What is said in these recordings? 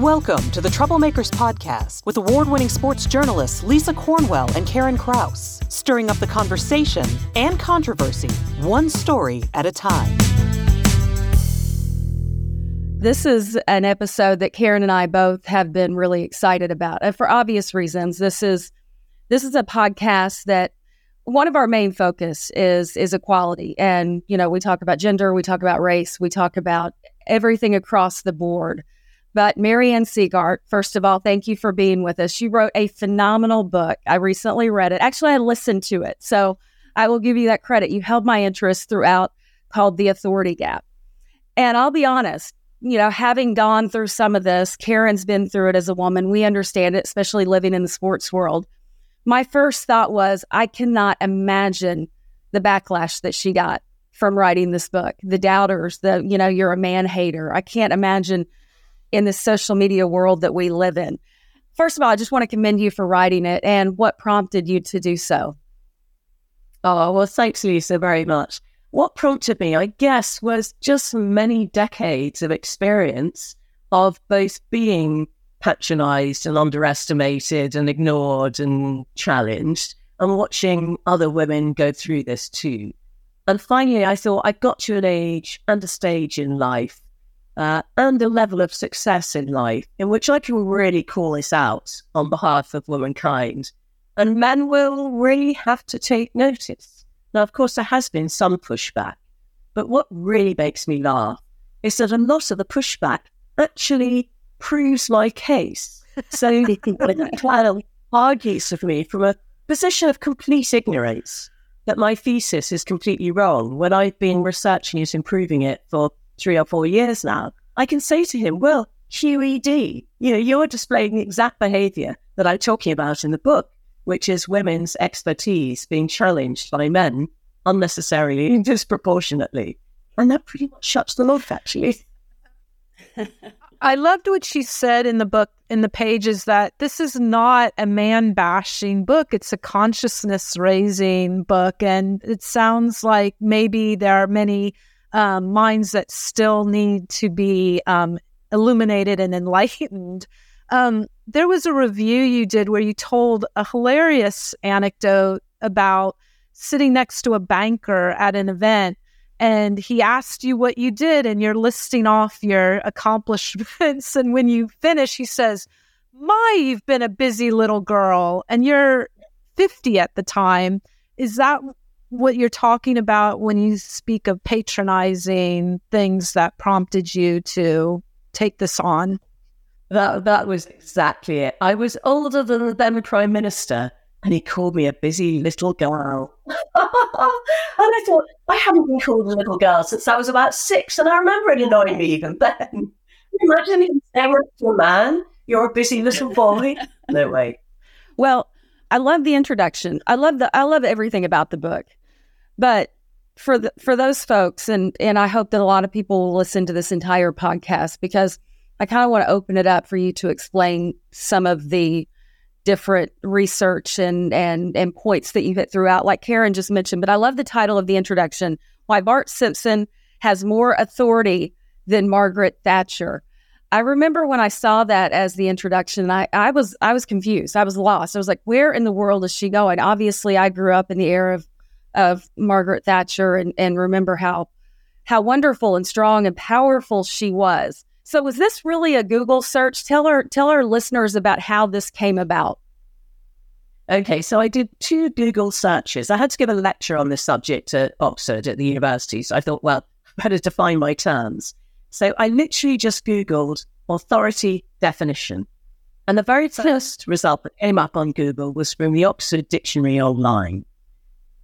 Welcome to the Troublemakers Podcast with award winning sports journalists Lisa Cornwell and Karen Crouse, stirring up the conversation and controversy, one story at a time. This is an episode that Karen and I both have been really excited about. And for obvious reasons, this is this is a podcast that one of our main focus is is equality. And, you know, we talk about gender, we talk about race, we talk about everything across the board. But Mary Ann Sieghart, first of all, thank you for being with us. She wrote a phenomenal book. I recently read it. Actually, I listened to it. So I will give you that credit. You held my interest throughout called The Authority Gap. And I'll be honest, you know, having gone through some of this, Karen's been through it as a woman. We understand it, especially living in the sports world. My first thought was, I cannot imagine the backlash that she got from writing this book, the doubters, the, you know, you're a man hater. I can't imagine in the social media world that we live in. First of all, I just want to commend you for writing it and what prompted you to do so. Oh, well, thanks, Lisa, very much. What prompted me, I guess, was just many decades of experience of both being patronized and underestimated and ignored and challenged and watching other women go through this too. And finally, I thought I got to an age and a stage in life uh, and a level of success in life in which I can really call this out on behalf of womankind. And men will really have to take notice. Now, of course, there has been some pushback, but what really makes me laugh is that a lot of the pushback actually proves my case. So Clara argues with me from a position of complete ignorance that my thesis is completely wrong when I've been researching it and proving it for three or four years now, I can say to him, well, QED, you know, you're displaying the exact behavior that I'm talking about in the book, which is women's expertise being challenged by men unnecessarily and disproportionately. And that pretty much shuts them off, actually. I loved what she said in the book, in the pages, that this is not a man bashing book. It's a consciousness raising book. And it sounds like maybe there are many um, minds that still need to be um, illuminated and enlightened. Um, there was a review you did where you told a hilarious anecdote about sitting next to a banker at an event and he asked you what you did and you're listing off your accomplishments and when you finish he says my you've been a busy little girl and you're 50 at the time is that what you're talking about when you speak of patronizing things that prompted you to take this on? That that was exactly it. I was older than the then prime minister, and he called me a busy little girl. and I thought I haven't been called a little girl since I was about six, and I remember it annoying me even then. Imagine him saying to a man, "You're a busy little boy." no way. Well, I love the introduction. I love the I love everything about the book. But for the, for those folks, and and I hope that a lot of people will listen to this entire podcast because I kind of want to open it up for you to explain some of the different research and and and points that you hit throughout, like Karen just mentioned. But I love the title of the introduction: Why Bart Simpson has more authority than Margaret Thatcher. I remember when I saw that as the introduction, I, I was I was confused. I was lost. I was like, where in the world is she going? Obviously, I grew up in the era of of Margaret Thatcher and, and remember how how wonderful and strong and powerful she was. So was this really a Google search? Tell our tell our listeners about how this came about. Okay, so I did two Google searches. I had to give a lecture on this subject at Oxford at the university. So I thought, well, better define my terms. So I literally just Googled authority definition. And the very first result that came up on Google was from the Oxford Dictionary Online.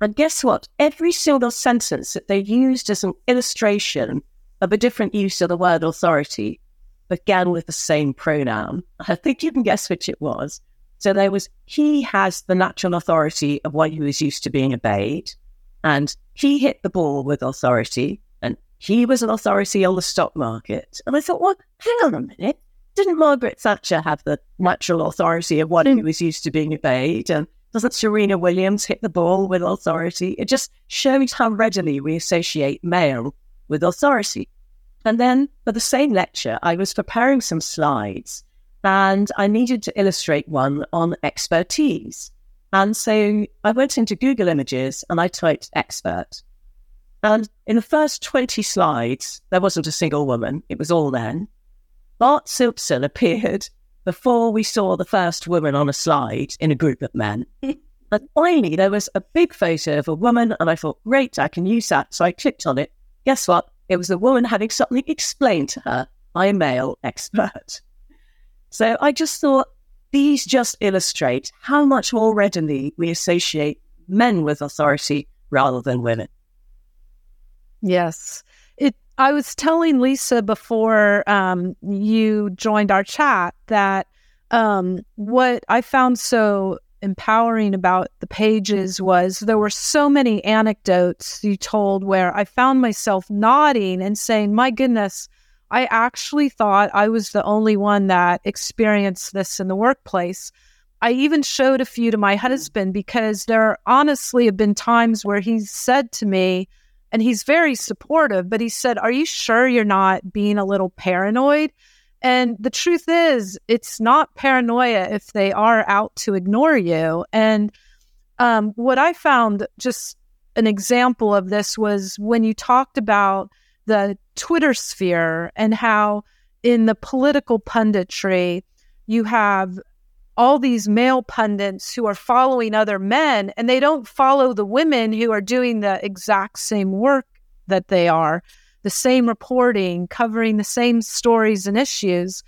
And guess what? Every single sentence that they used as an illustration of a different use of the word authority began with the same pronoun. I think you can guess which it was. So there was, he has the natural authority of one who is used to being obeyed. And he hit the ball with authority. And he was an authority on the stock market. And I thought, well, hang on a minute. Didn't Margaret Thatcher have the natural authority of one who hmm. was used to being obeyed? And doesn't Serena Williams hit the ball with authority? It just shows how readily we associate male with authority. And then for the same lecture, I was preparing some slides and I needed to illustrate one on expertise. And so I went into Google Images and I typed expert. And in the first 20 slides, there wasn't a single woman, it was all men. Bart Simpson appeared before we saw the first woman on a slide in a group of men. and finally, there was a big photo of a woman, and I thought, great, I can use that. So I clicked on it. Guess what? It was a woman having something explained to her by a male expert. So I just thought these just illustrate how much more readily we associate men with authority rather than women. Yes. I was telling Lisa before um, you joined our chat that um, what I found so empowering about the pages was there were so many anecdotes you told where I found myself nodding and saying, My goodness, I actually thought I was the only one that experienced this in the workplace. I even showed a few to my husband because there honestly have been times where he's said to me, and he's very supportive, but he said, Are you sure you're not being a little paranoid? And the truth is, it's not paranoia if they are out to ignore you. And um, what I found just an example of this was when you talked about the Twitter sphere and how in the political punditry, you have all these male pundits who are following other men and they don't follow the women who are doing the exact same work that they are the same reporting, covering the same stories and issues.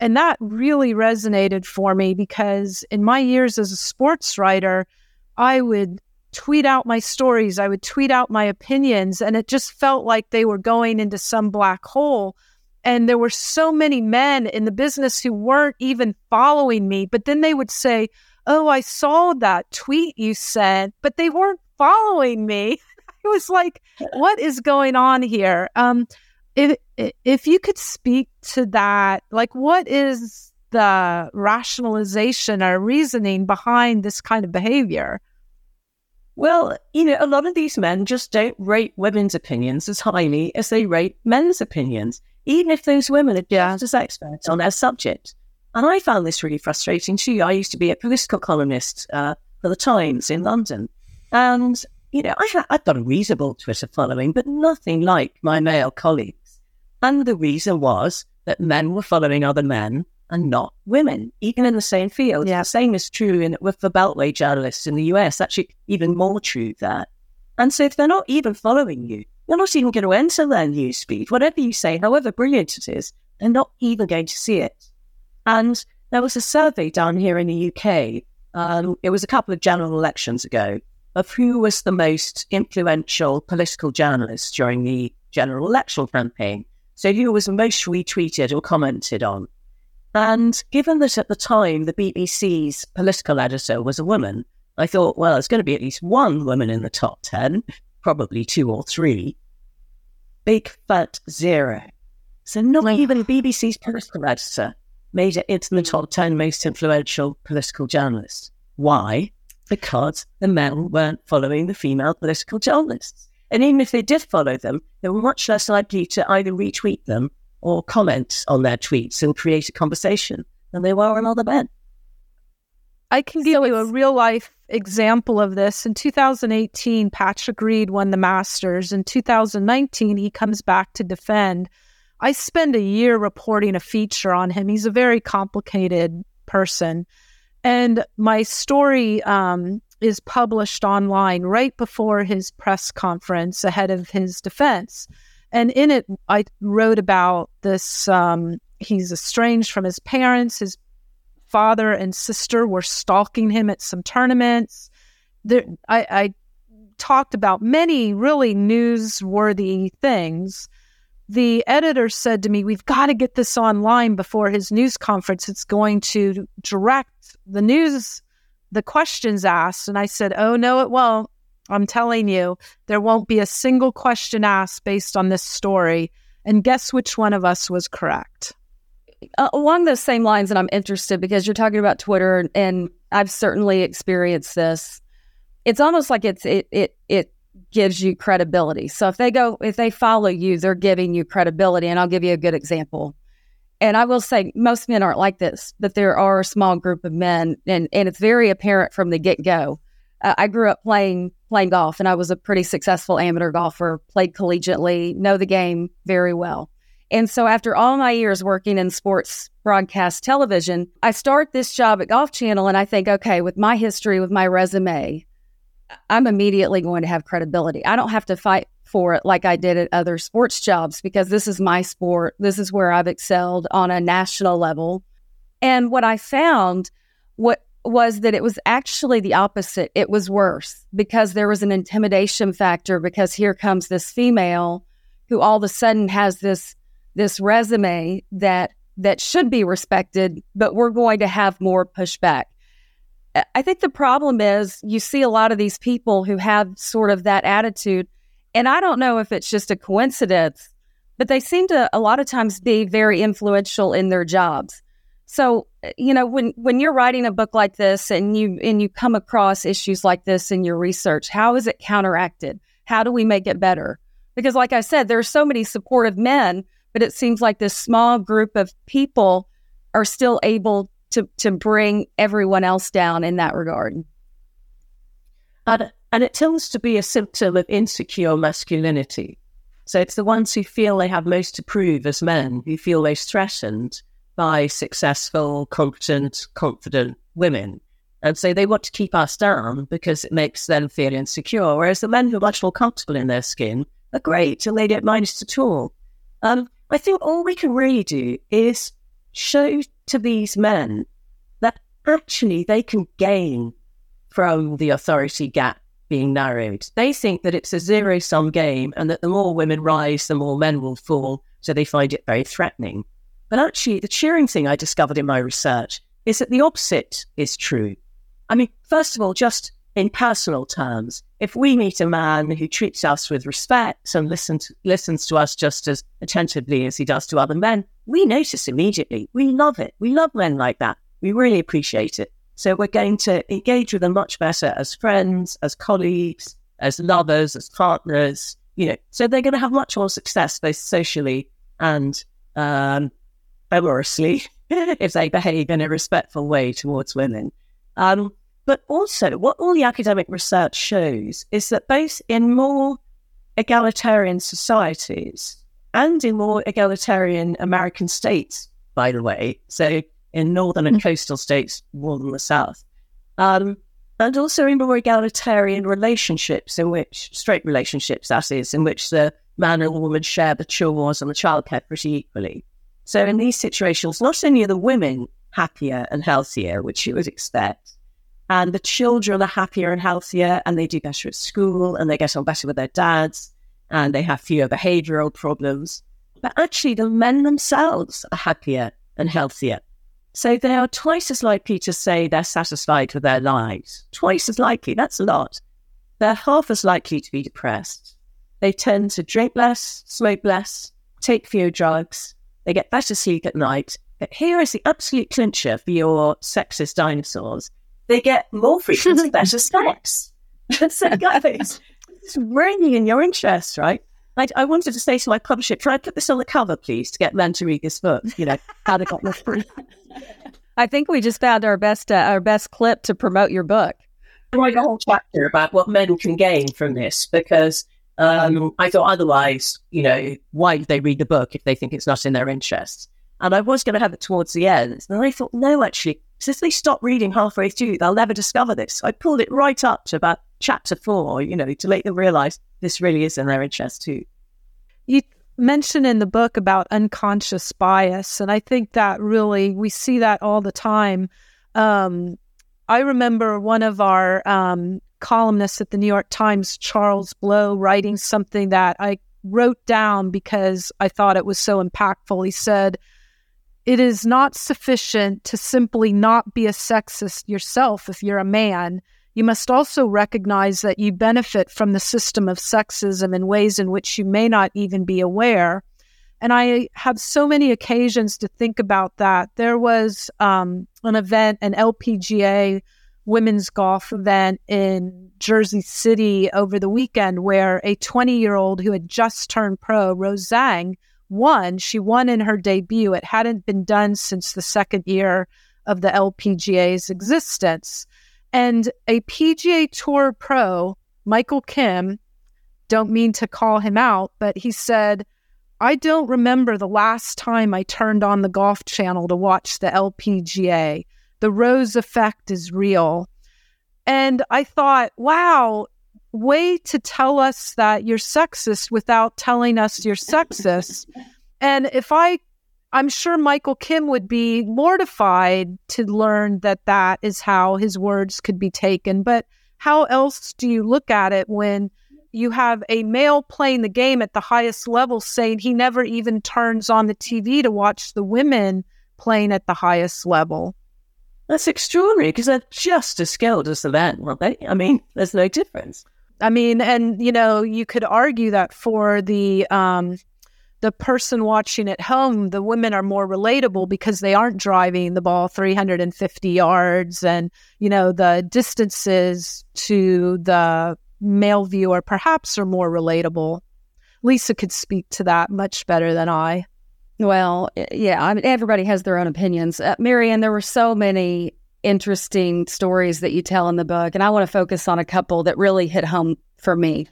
And that really resonated for me because in my years as a sports writer, I would tweet out my stories, I would tweet out my opinions, and it just felt like they were going into some black hole. And there were so many men in the business who weren't even following me, but then they would say, Oh, I saw that tweet you sent, but they weren't following me. it was like, what is going on here? Um, if if you could speak to that, like, what is the rationalization or reasoning behind this kind of behavior? Well, you know, a lot of these men just don't rate women's opinions as highly as they rate men's opinions, even if those women are just as experts on their subject. And I found this really frustrating too. I used to be a political columnist uh, for the Times in London. And you know, I had, I've got a reasonable Twitter following, but nothing like my male colleagues. And the reason was that men were following other men and not women, even in the same field. Yeah. The same is true in, with the Beltway journalists in the US, actually, even more true there. And so if they're not even following you, you're not even going to enter their newsfeed. Whatever you say, however brilliant it is, they're not even going to see it. And there was a survey done here in the UK. Um, it was a couple of general elections ago of who was the most influential political journalist during the general election campaign. So who was most retweeted or commented on. And given that at the time the BBC's political editor was a woman, I thought, well, there's going to be at least one woman in the top 10, probably two or three. Big fat zero. So not even BBC's political editor made it into the top 10 most influential political journalists. Why? because the men weren't following the female political journalists. And even if they did follow them, they were much less likely to either retweet them or comment on their tweets and create a conversation than they were on other men. I can give you a real life example of this. In 2018, Patrick Reed won the Masters. In 2019, he comes back to defend. I spend a year reporting a feature on him. He's a very complicated person. And my story um, is published online right before his press conference ahead of his defense. And in it, I wrote about this. Um, he's estranged from his parents. His father and sister were stalking him at some tournaments. There, I, I talked about many really newsworthy things the editor said to me, We've got to get this online before his news conference. It's going to direct the news, the questions asked. And I said, Oh, no, it won't. I'm telling you, there won't be a single question asked based on this story. And guess which one of us was correct? Uh, along those same lines, and I'm interested because you're talking about Twitter, and I've certainly experienced this. It's almost like it's it it it gives you credibility. So if they go, if they follow you, they're giving you credibility. And I'll give you a good example. And I will say, most men aren't like this, but there are a small group of men, and, and it's very apparent from the get go. Uh, I grew up playing playing golf, and I was a pretty successful amateur golfer. Played collegiately, know the game very well. And so, after all my years working in sports broadcast television, I start this job at Golf Channel, and I think, okay, with my history, with my resume, I'm immediately going to have credibility. I don't have to fight for it like I did at other sports jobs because this is my sport. This is where I've excelled on a national level. And what I found what was that it was actually the opposite. It was worse because there was an intimidation factor because here comes this female who all of a sudden has this this resume that that should be respected, but we're going to have more pushback. I think the problem is you see a lot of these people who have sort of that attitude. And I don't know if it's just a coincidence, but they seem to a lot of times be very influential in their jobs. So, you know, when when you're writing a book like this and you and you come across issues like this in your research, how is it counteracted? How do we make it better? Because like I said, there are so many supportive men, but it seems like this small group of people are still able to to bring everyone else down in that regard. And, and it tends to be a symptom of insecure masculinity. So it's the ones who feel they have most to prove as men, who feel most threatened by successful, competent, confident women. And so they want to keep us down because it makes them feel insecure. Whereas the men who are much more comfortable in their skin are great and they don't mind it at all. Um, I think all we can really do is show to these men that actually they can gain from the authority gap being narrowed. They think that it's a zero sum game and that the more women rise, the more men will fall. So they find it very threatening. But actually, the cheering thing I discovered in my research is that the opposite is true. I mean, first of all, just in personal terms, if we meet a man who treats us with respect and listens listens to us just as attentively as he does to other men, we notice immediately. We love it. We love men like that. We really appreciate it. So we're going to engage with them much better as friends, as colleagues, as lovers, as partners. You know, so they're going to have much more success both socially and um, amorously if they behave in a respectful way towards women. Um, but also, what all the academic research shows is that both in more egalitarian societies and in more egalitarian American states, by the way, so in northern and mm. coastal states more than the south, um, and also in more egalitarian relationships, in which straight relationships, that is, in which the man and the woman share the chores and the childcare pretty equally. So in these situations, not only are the women happier and healthier, which you would expect, and the children are happier and healthier and they do better at school and they get on better with their dads and they have fewer behavioral problems. But actually, the men themselves are happier and healthier. So they are twice as likely to say they're satisfied with their lives. Twice as likely. That's a lot. They're half as likely to be depressed. They tend to drink less, smoke less, take fewer drugs. They get better sleep at night. But here is the absolute clincher for your sexist dinosaurs they get more frequent better sex. so guys, it's really in your interest, right? I, I, wanted to say to my publisher, try and put this on the cover, please, to get men to read this book. You know, how to got this free. I think we just found our best uh, our best clip to promote your book. I write a whole chapter about what men can gain from this because um, I thought otherwise, you know, why would they read the book if they think it's not in their interests? And I was going to have it towards the end, and I thought, no, actually, since they stop reading halfway through, they'll never discover this. I pulled it right up to about chapter four, you know, to make them realize this really is in their interest too. You mention in the book about unconscious bias, and I think that really we see that all the time. Um, I remember one of our um, columnists at the New York Times, Charles Blow, writing something that I wrote down because I thought it was so impactful. He said, it is not sufficient to simply not be a sexist yourself if you're a man. You must also recognize that you benefit from the system of sexism in ways in which you may not even be aware. And I have so many occasions to think about that. There was um, an event, an LPGA women's golf event in Jersey City over the weekend where a 20 year old who had just turned pro, Rose Zhang, won. She won in her debut. It hadn't been done since the second year of the LPGA's existence. And a PGA Tour pro, Michael Kim, don't mean to call him out, but he said, I don't remember the last time I turned on the Golf Channel to watch the LPGA. The Rose effect is real. And I thought, wow, way to tell us that you're sexist without telling us you're sexist. and if I, I'm sure Michael Kim would be mortified to learn that that is how his words could be taken. But how else do you look at it when you have a male playing the game at the highest level saying he never even turns on the TV to watch the women playing at the highest level? That's extraordinary because they're just as skilled as the men, aren't they? I mean, there's no difference. I mean, and you know, you could argue that for the um, the person watching at home, the women are more relatable because they aren't driving the ball 350 yards, and you know, the distances to the male viewer perhaps are more relatable. Lisa could speak to that much better than I. Well, yeah, I mean, everybody has their own opinions. Uh, Mary Ann, there were so many interesting stories that you tell in the book, and I want to focus on a couple that really hit home for me.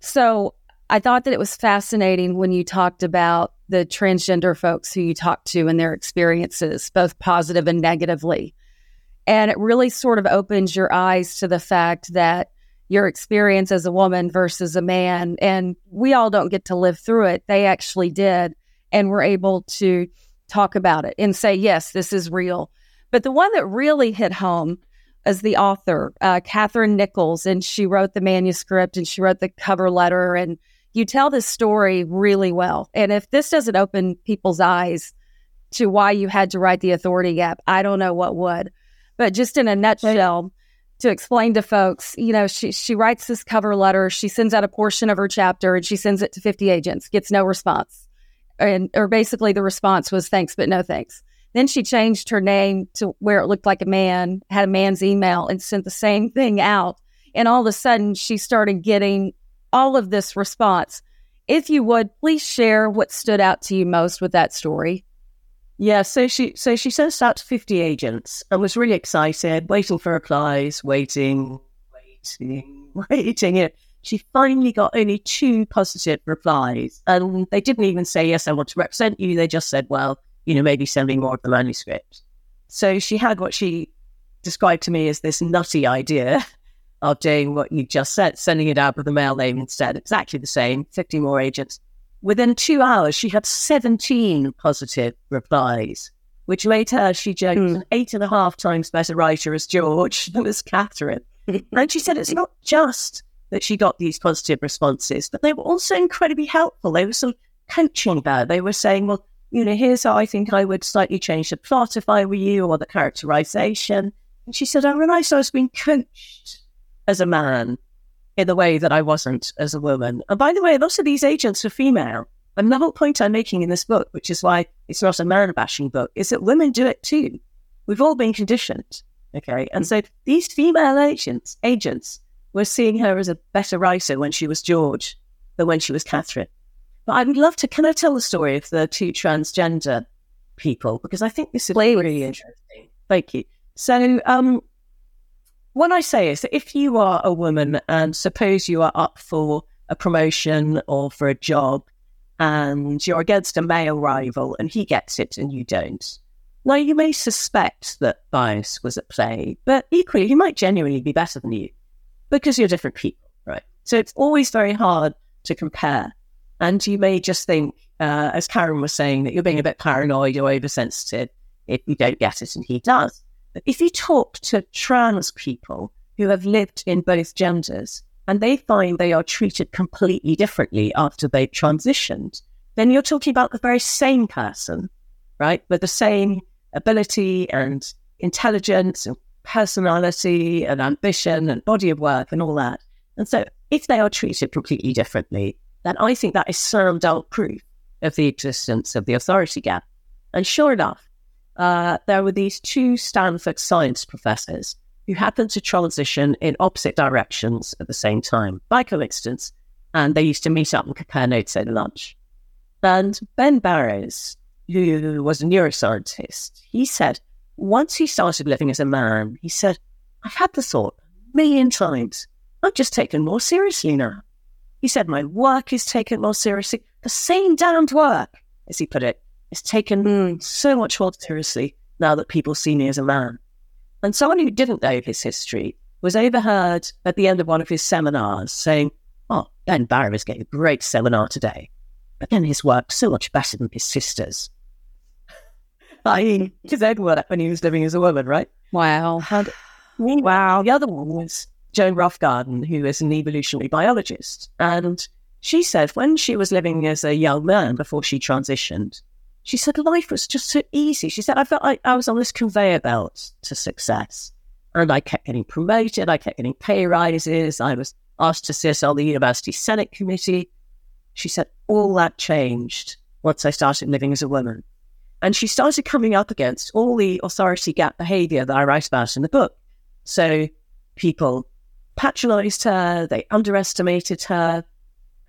So, I thought that it was fascinating when you talked about the transgender folks who you talked to and their experiences, both positive and negatively. And it really sort of opens your eyes to the fact that your experience as a woman versus a man. And we all don't get to live through it. They actually did and we're able to talk about it and say, yes, this is real. But the one that really hit home is the author, uh, Catherine Nichols, and she wrote the manuscript and she wrote the cover letter. And you tell this story really well. And if this doesn't open people's eyes to why you had to write the authority gap, I don't know what would. But just in a nutshell, to explain to folks, you know, she she writes this cover letter, she sends out a portion of her chapter and she sends it to 50 agents, gets no response. And or basically the response was thanks but no thanks. Then she changed her name to where it looked like a man, had a man's email and sent the same thing out. And all of a sudden she started getting all of this response. If you would, please share what stood out to you most with that story. Yeah, so she so she sent out to fifty agents and was really excited, waiting for replies, waiting, waiting, waiting. She finally got only two positive replies, and they didn't even say yes, I want to represent you. They just said, well, you know, maybe send me more of the manuscript. So she had what she described to me as this nutty idea of doing what you just said, sending it out with a mail name instead. Exactly the same, 50 more agents. Within two hours, she had 17 positive replies, which made her, she joked, mm. an eight and a half times better writer as George than as Catherine. and she said it's not just that she got these positive responses, but they were also incredibly helpful. They were sort of coaching her. They were saying, well, you know, here's how I think I would slightly change the plot if I were you or the characterization. And she said, I realized I was being coached as a man in the way that I wasn't as a woman. And by the way, lots of these agents were female. And the whole point I'm making in this book, which is why it's not a man bashing book, is that women do it too. We've all been conditioned. Okay. And mm. so these female agents, agents were seeing her as a better writer when she was George than when she was Catherine. But I would love to, can I tell the story of the two transgender people? Because I think this is really interesting. Thank you. So, um, what I say is that if you are a woman and suppose you are up for a promotion or for a job and you're against a male rival and he gets it and you don't, now you may suspect that bias was at play, but equally he might genuinely be better than you because you're different people, right? So it's always very hard to compare. And you may just think, uh, as Karen was saying, that you're being a bit paranoid or oversensitive if you don't get it and he does. But if you talk to trans people who have lived in both genders and they find they are treated completely differently after they've transitioned, then you're talking about the very same person, right? With the same ability and intelligence and personality and ambition and body of work and all that. And so if they are treated completely differently, then I think that is summed out proof of the existence of the authority gap. And sure enough, uh, there were these two Stanford science professors who happened to transition in opposite directions at the same time by coincidence. And they used to meet up and compare notes over lunch. And Ben Barres, who was a neuroscientist, he said, once he started living as a man, he said, I've had the thought a million times. I'm just taken more seriously now. He said, My work is taken more seriously. The same damned work, as he put it, is taken mm, so much more seriously now that people see me as a man. And someone who didn't know his history was overheard at the end of one of his seminars saying, Oh, Ben Barres gave a great seminar today, but then his work's so much better than his sister's. His own work when he was living as a woman, right? Wow. And, wow. The other one was Joan Roughgarden, who is an evolutionary biologist. And she said when she was living as a young man before she transitioned, she said life was just so easy. She said, I felt like I was on this conveyor belt to success. And I kept getting promoted, I kept getting pay rises, I was asked to sit on the university senate committee. She said all that changed once I started living as a woman. And she started coming up against all the authority gap behavior that I write about in the book. So people patronized her, they underestimated her,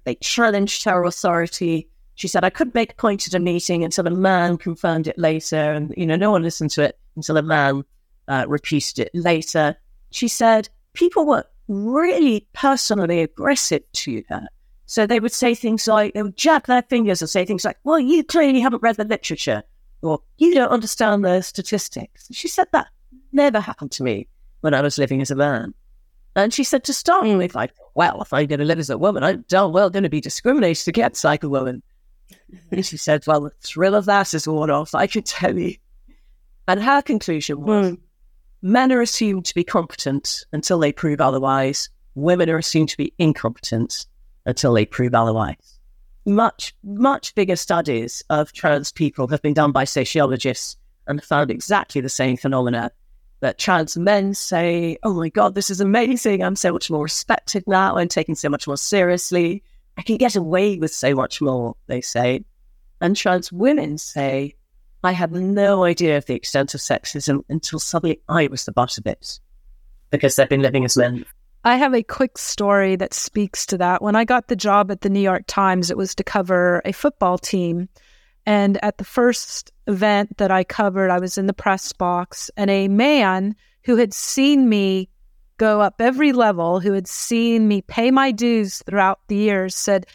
they challenged her authority. She said, I couldn't make a point at a meeting until a man confirmed it later. And, you know, no one listened to it until a man uh, repeated it later. She said, people were really personally aggressive to her. So they would say things like, they would jab their fingers and say things like, well, you clearly haven't read the literature or you don't understand the statistics. She said that never happened to me when I was living as a man. And she said to start with, like, well, if I'm going to live as a woman, I'm darn well going to be discriminated against like a woman. and she said, well, the thrill of that is worn off, I can tell you. And her conclusion was mm. men are assumed to be competent until they prove otherwise. Women are assumed to be incompetent until they prove otherwise. Much, much bigger studies of trans people have been done by sociologists and found exactly the same phenomena that trans men say, Oh my God, this is amazing. I'm so much more respected now. I'm taken so much more seriously. I can get away with so much more, they say. And trans women say, I had no idea of the extent of sexism until suddenly I was the butt of it because they've been living as men. I have a quick story that speaks to that. When I got the job at the New York Times, it was to cover a football team. And at the first event that I covered, I was in the press box, and a man who had seen me go up every level, who had seen me pay my dues throughout the years, said,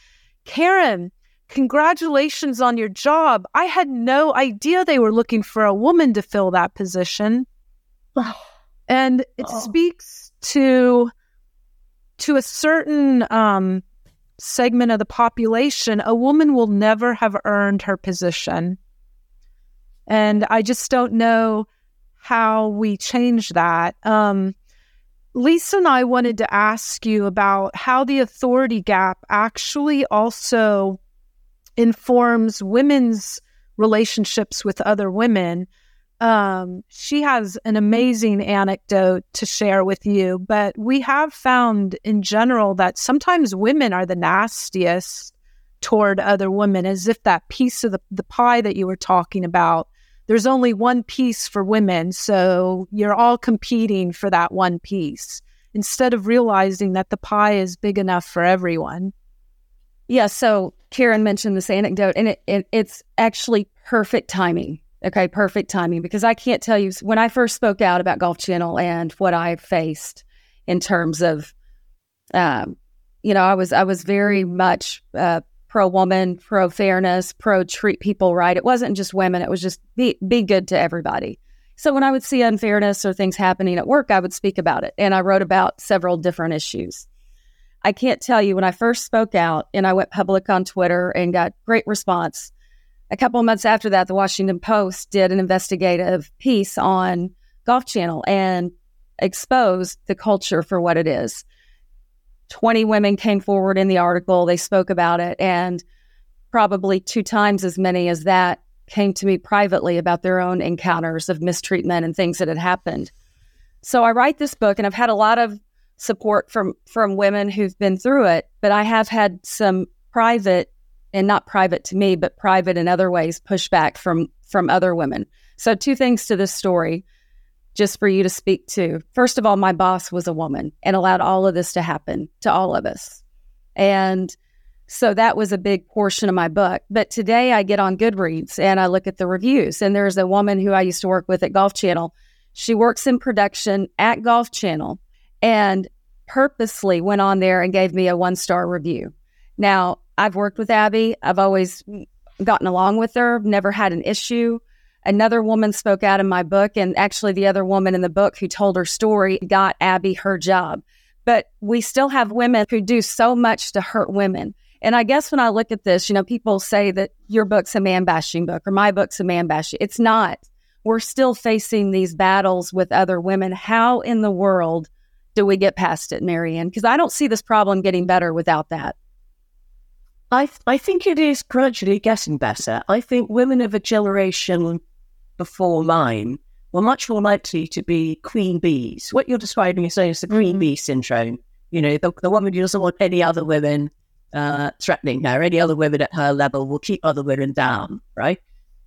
Karen, congratulations on your job. I had no idea they were looking for a woman to fill that position. and it oh. speaks to to a certain um, segment of the population, a woman will never have earned her position. And I just don't know how we change that. Um, Lisa and I wanted to ask you about how the authority gap actually also informs women's relationships with other women um, she has an amazing anecdote to share with you, but we have found in general that sometimes women are the nastiest toward other women, as if that piece of the, the pie that you were talking about, there's only one piece for women. So you're all competing for that one piece instead of realizing that the pie is big enough for everyone. Yeah. So Karen mentioned this anecdote, and it, it it's actually perfect timing Okay, perfect timing because I can't tell you when I first spoke out about Golf Channel and what I faced in terms of, um, you know, I was I was very much uh, pro woman, pro fairness, pro treat people right. It wasn't just women; it was just be be good to everybody. So when I would see unfairness or things happening at work, I would speak about it, and I wrote about several different issues. I can't tell you when I first spoke out and I went public on Twitter and got great response a couple of months after that, the Washington Post did an investigative piece on Golf Channel and exposed the culture for what it is. 20 women came forward in the article. They spoke about it, and probably two times as many as that came to me privately about their own encounters of mistreatment and things that had happened. So I write this book, and I've had a lot of support from from women who've been through it, but I have had some private and not private to me, but private in other ways, pushback from from other women. So two things to this story. just for you to speak to. First of all, my boss was a woman and allowed all of this to happen to all of us. And so that was a big portion of my book. But today I get on Goodreads and I look at the reviews. And there's a woman who I used to work with at Golf Channel. She works in production at Golf Channel and purposely went on there and gave me a one star review. Now, I've worked with Abby, I've always gotten along with her, never had an issue. Another woman spoke out in my book, and actually, the other woman in the book who told her story got Abby her job. But we still have women who do so much to hurt women. And I guess when I look at this, you know, people say that your book's a man bashing book or my book's a man bashing. It's not. We're still facing these battles with other women. How in the world do we get past it, Mary Ann? Because I don't see this problem getting better without that. I, I think it is gradually getting better. I think women of a generation before mine were much more likely to be queen bees. What you're describing is saying is the queen mm-hmm. bee syndrome. You know, the, the woman who doesn't want any other women uh, threatening her, any other women at her level will keep other women down, right?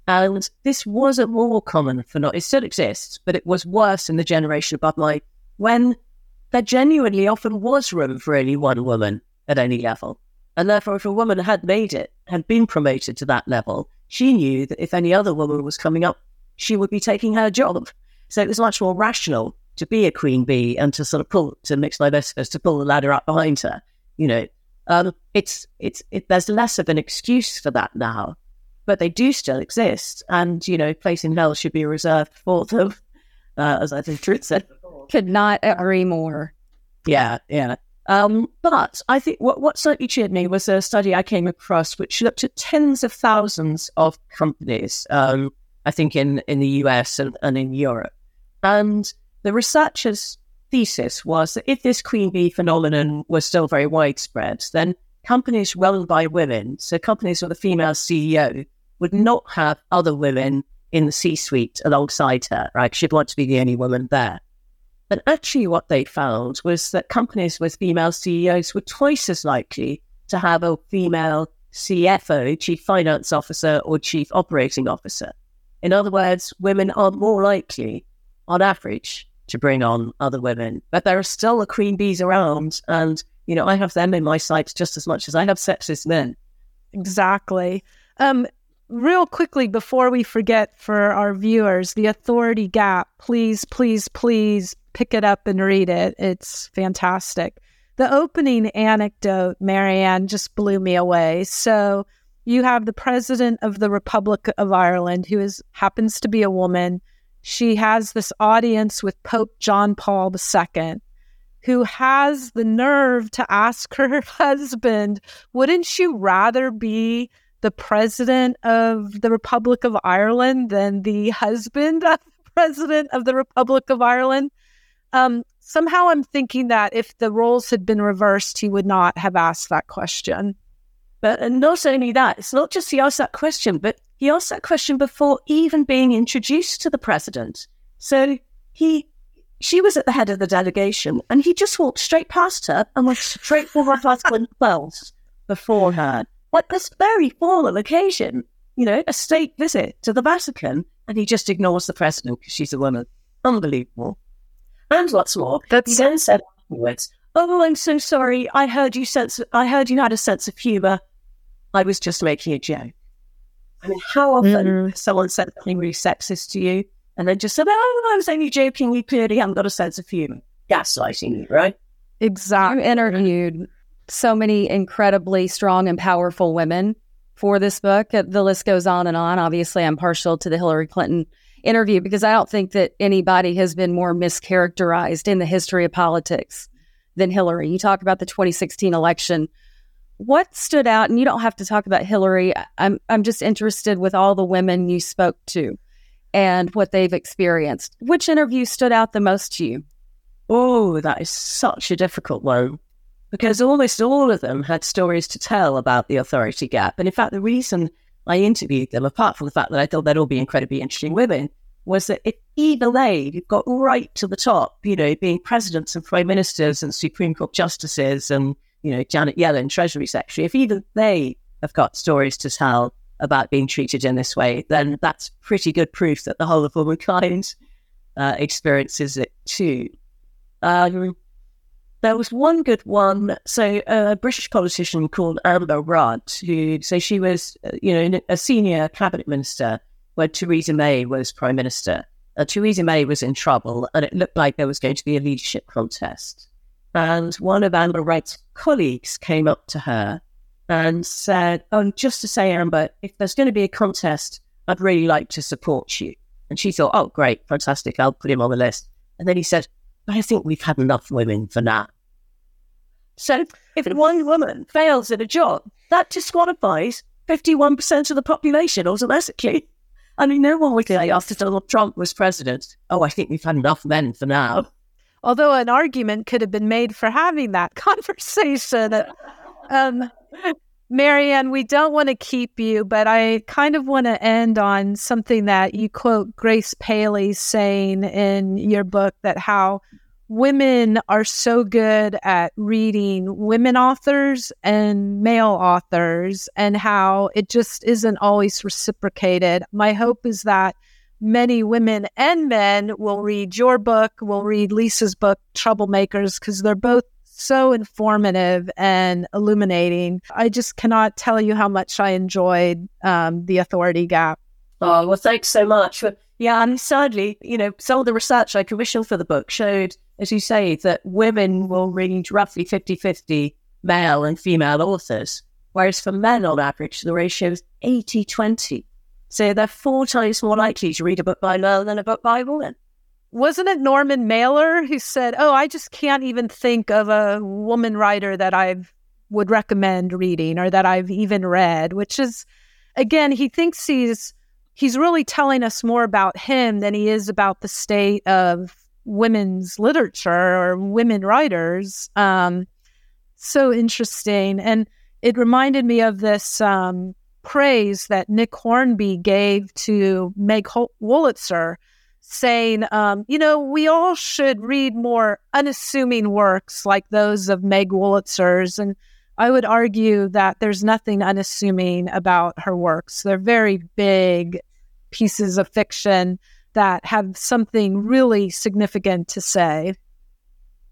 And this wasn't more common for not, it still exists, but it was worse in the generation above mine when there genuinely often was room for only one woman at any level. And therefore, if a woman had made it, had been promoted to that level, she knew that if any other woman was coming up, she would be taking her job. So it was much more rational to be a queen bee and to sort of pull, to mix my best to pull the ladder up behind her. You know, um, it's it's it, there's less of an excuse for that now, but they do still exist, and you know, place in hell should be reserved for them, uh, as I think Truth said. Could not agree more. Yeah, yeah. Um, but I think what, what slightly cheered me was a study I came across which looked at tens of thousands of companies, um, I think in, in the US and, and in Europe. And the researchers thesis was that if this queen bee phenomenon was still very widespread, then companies run by women, so companies with a female CEO, would not have other women in the C suite alongside her, right? She'd want to be the only woman there. And actually, what they found was that companies with female CEOs were twice as likely to have a female CFO, Chief Finance Officer, or Chief Operating Officer. In other words, women are more likely, on average, to bring on other women. But there are still the queen bees around, and you know I have them in my sights just as much as I have sexist men. Exactly. Um, real quickly before we forget for our viewers, the authority gap. Please, please, please pick it up and read it. It's fantastic. The opening anecdote, Mary Ann, just blew me away. So you have the president of the Republic of Ireland, who is happens to be a woman she has this audience with Pope John Paul II, who has the nerve to ask her husband, Wouldn't you rather be the president of the Republic of Ireland than the husband of the president of the Republic of Ireland? Um, somehow I'm thinking that if the roles had been reversed, he would not have asked that question. But and not only that, it's not just he asked that question, but he asked that question before even being introduced to the president. So he, she was at the head of the delegation, and he just walked straight past her and went straight for her husband Wells before her. Like this very formal occasion, you know, a state visit to the Vatican, and he just ignores the president because she's a woman. Unbelievable. And what's more, That's... he then said afterwards, "Oh, I'm so sorry. I heard you sense. I heard you had a sense of humor. I was just making a joke. I mean, how often mm. someone said something really sexist to you and then just said, Oh, I was only joking. You clearly haven't got a sense of humor. Gaslighting you, right? Exactly. You interviewed so many incredibly strong and powerful women for this book. Uh, the list goes on and on. Obviously, I'm partial to the Hillary Clinton interview because I don't think that anybody has been more mischaracterized in the history of politics than Hillary. You talk about the 2016 election. What stood out and you don't have to talk about hillary i'm i'm just interested with all the women you spoke to and what they've experienced. Which interview stood out the most to you? Oh that is such a difficult one because almost all of them had stories to tell about the authority gap. And in fact the reason i interviewed them apart from the fact that i thought they'd all be incredibly interesting women was that if even they got right to the top you know being presidents and prime ministers and supreme court justices and you know, Janet Yellen, Treasury Secretary, if even they have got stories to tell about being treated in this way, then that's pretty good proof that the whole of womankind uh, experiences it too. Um, there was one good one. So a British politician called Amber Rudd, who so she was, uh, you know, a senior cabinet minister when Theresa May was prime minister. Uh, Theresa May was in trouble, and it looked like there was going to be a leadership contest. And one of Amber Rudd's colleagues came up to her and said, "Oh, just to say, Amber, if there's going to be a contest, I'd really like to support you." And she thought, "Oh, great, fantastic! I'll put him on the list." And then he said, I think we've had enough women for now. So if one woman fails at a job, that disqualifies 51% of the population automatically. I mean, no one would say after Donald Trump was president, oh, I think we've had enough men for now. Although an argument could have been made for having that conversation. um, Mary Ann, we don't want to keep you, but I kind of want to end on something that you quote Grace Paley saying in your book that how women are so good at reading women authors and male authors and how it just isn't always reciprocated. My hope is that many women and men will read your book, will read Lisa's book, Troublemakers, because they're both so informative and illuminating. I just cannot tell you how much I enjoyed um, The Authority Gap. Oh, well, thanks so much. Yeah, and sadly, you know, some of the research I commissioned for the book showed, as you say, that women will read roughly 50 50 male and female authors, whereas for men, on average, the ratio is 80 20. So they're four times more likely to read a book by male than a book by woman wasn't it Norman Mailer who said, "Oh, I just can't even think of a woman writer that I would recommend reading or that I've even read," which is again, he thinks he's he's really telling us more about him than he is about the state of women's literature or women writers. Um, so interesting, and it reminded me of this um, praise that Nick Hornby gave to Meg Wolitzer saying, um, you know, we all should read more unassuming works like those of Meg Wolitzer's. And I would argue that there's nothing unassuming about her works. They're very big pieces of fiction that have something really significant to say.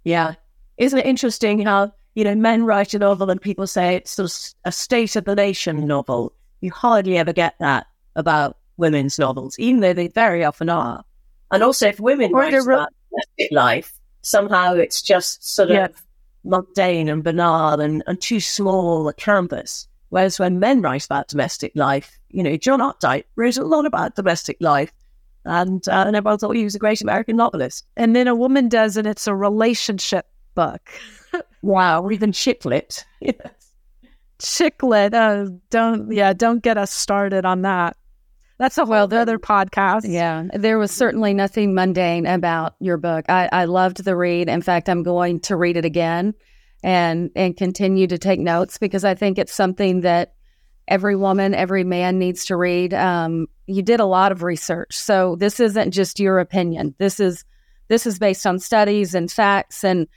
Yeah. Isn't it interesting how, you know, men write a novel and people say it's sort of a state of the nation novel? You hardly ever get that about women's novels, even though they very often are. And also, if women write about domestic life, somehow it's just sort yeah. of mundane and banal and, and too small a canvas. Whereas when men write about domestic life, you know, John Updike wrote a lot about domestic life. And, uh, and everyone thought he was a great American novelist. And then a woman does, and it's a relationship book. wow, or even chick lit. yes. Chick lit. Uh, don't, yeah, don't get us started on that. That's a whole other podcast. Yeah. There was certainly nothing mundane about your book. I, I loved the read. In fact, I'm going to read it again and and continue to take notes because I think it's something that every woman, every man needs to read. Um, you did a lot of research, so this isn't just your opinion. This is this is based on studies and facts, and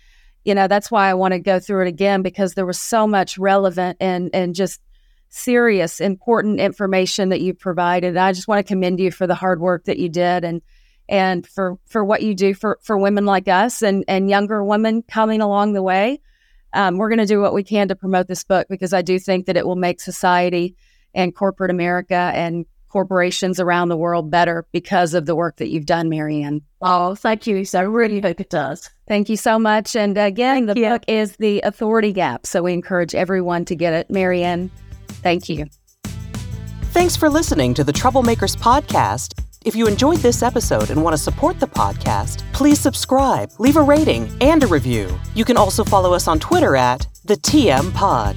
you know that's why I want to go through it again because there was so much relevant and and just serious, important information that you provided. I just want to commend you for the hard work that you did and and for for what you do for for women like us and and younger women coming along the way. Um, we're going to do what we can to promote this book because I do think that it will make society and corporate America and corporations around the world better because of the work that you've done, Mary Ann. Oh, thank you. So I really hope it does. Thank you so much. And again, thank the you. book is The Authority Gap. So we encourage everyone to get it. Mary Ann, Thank you. Thanks for listening to the Troublemakers Podcast. If you enjoyed this episode and want to support the podcast, please subscribe, leave a rating, and a review. You can also follow us on Twitter at the TM Pod.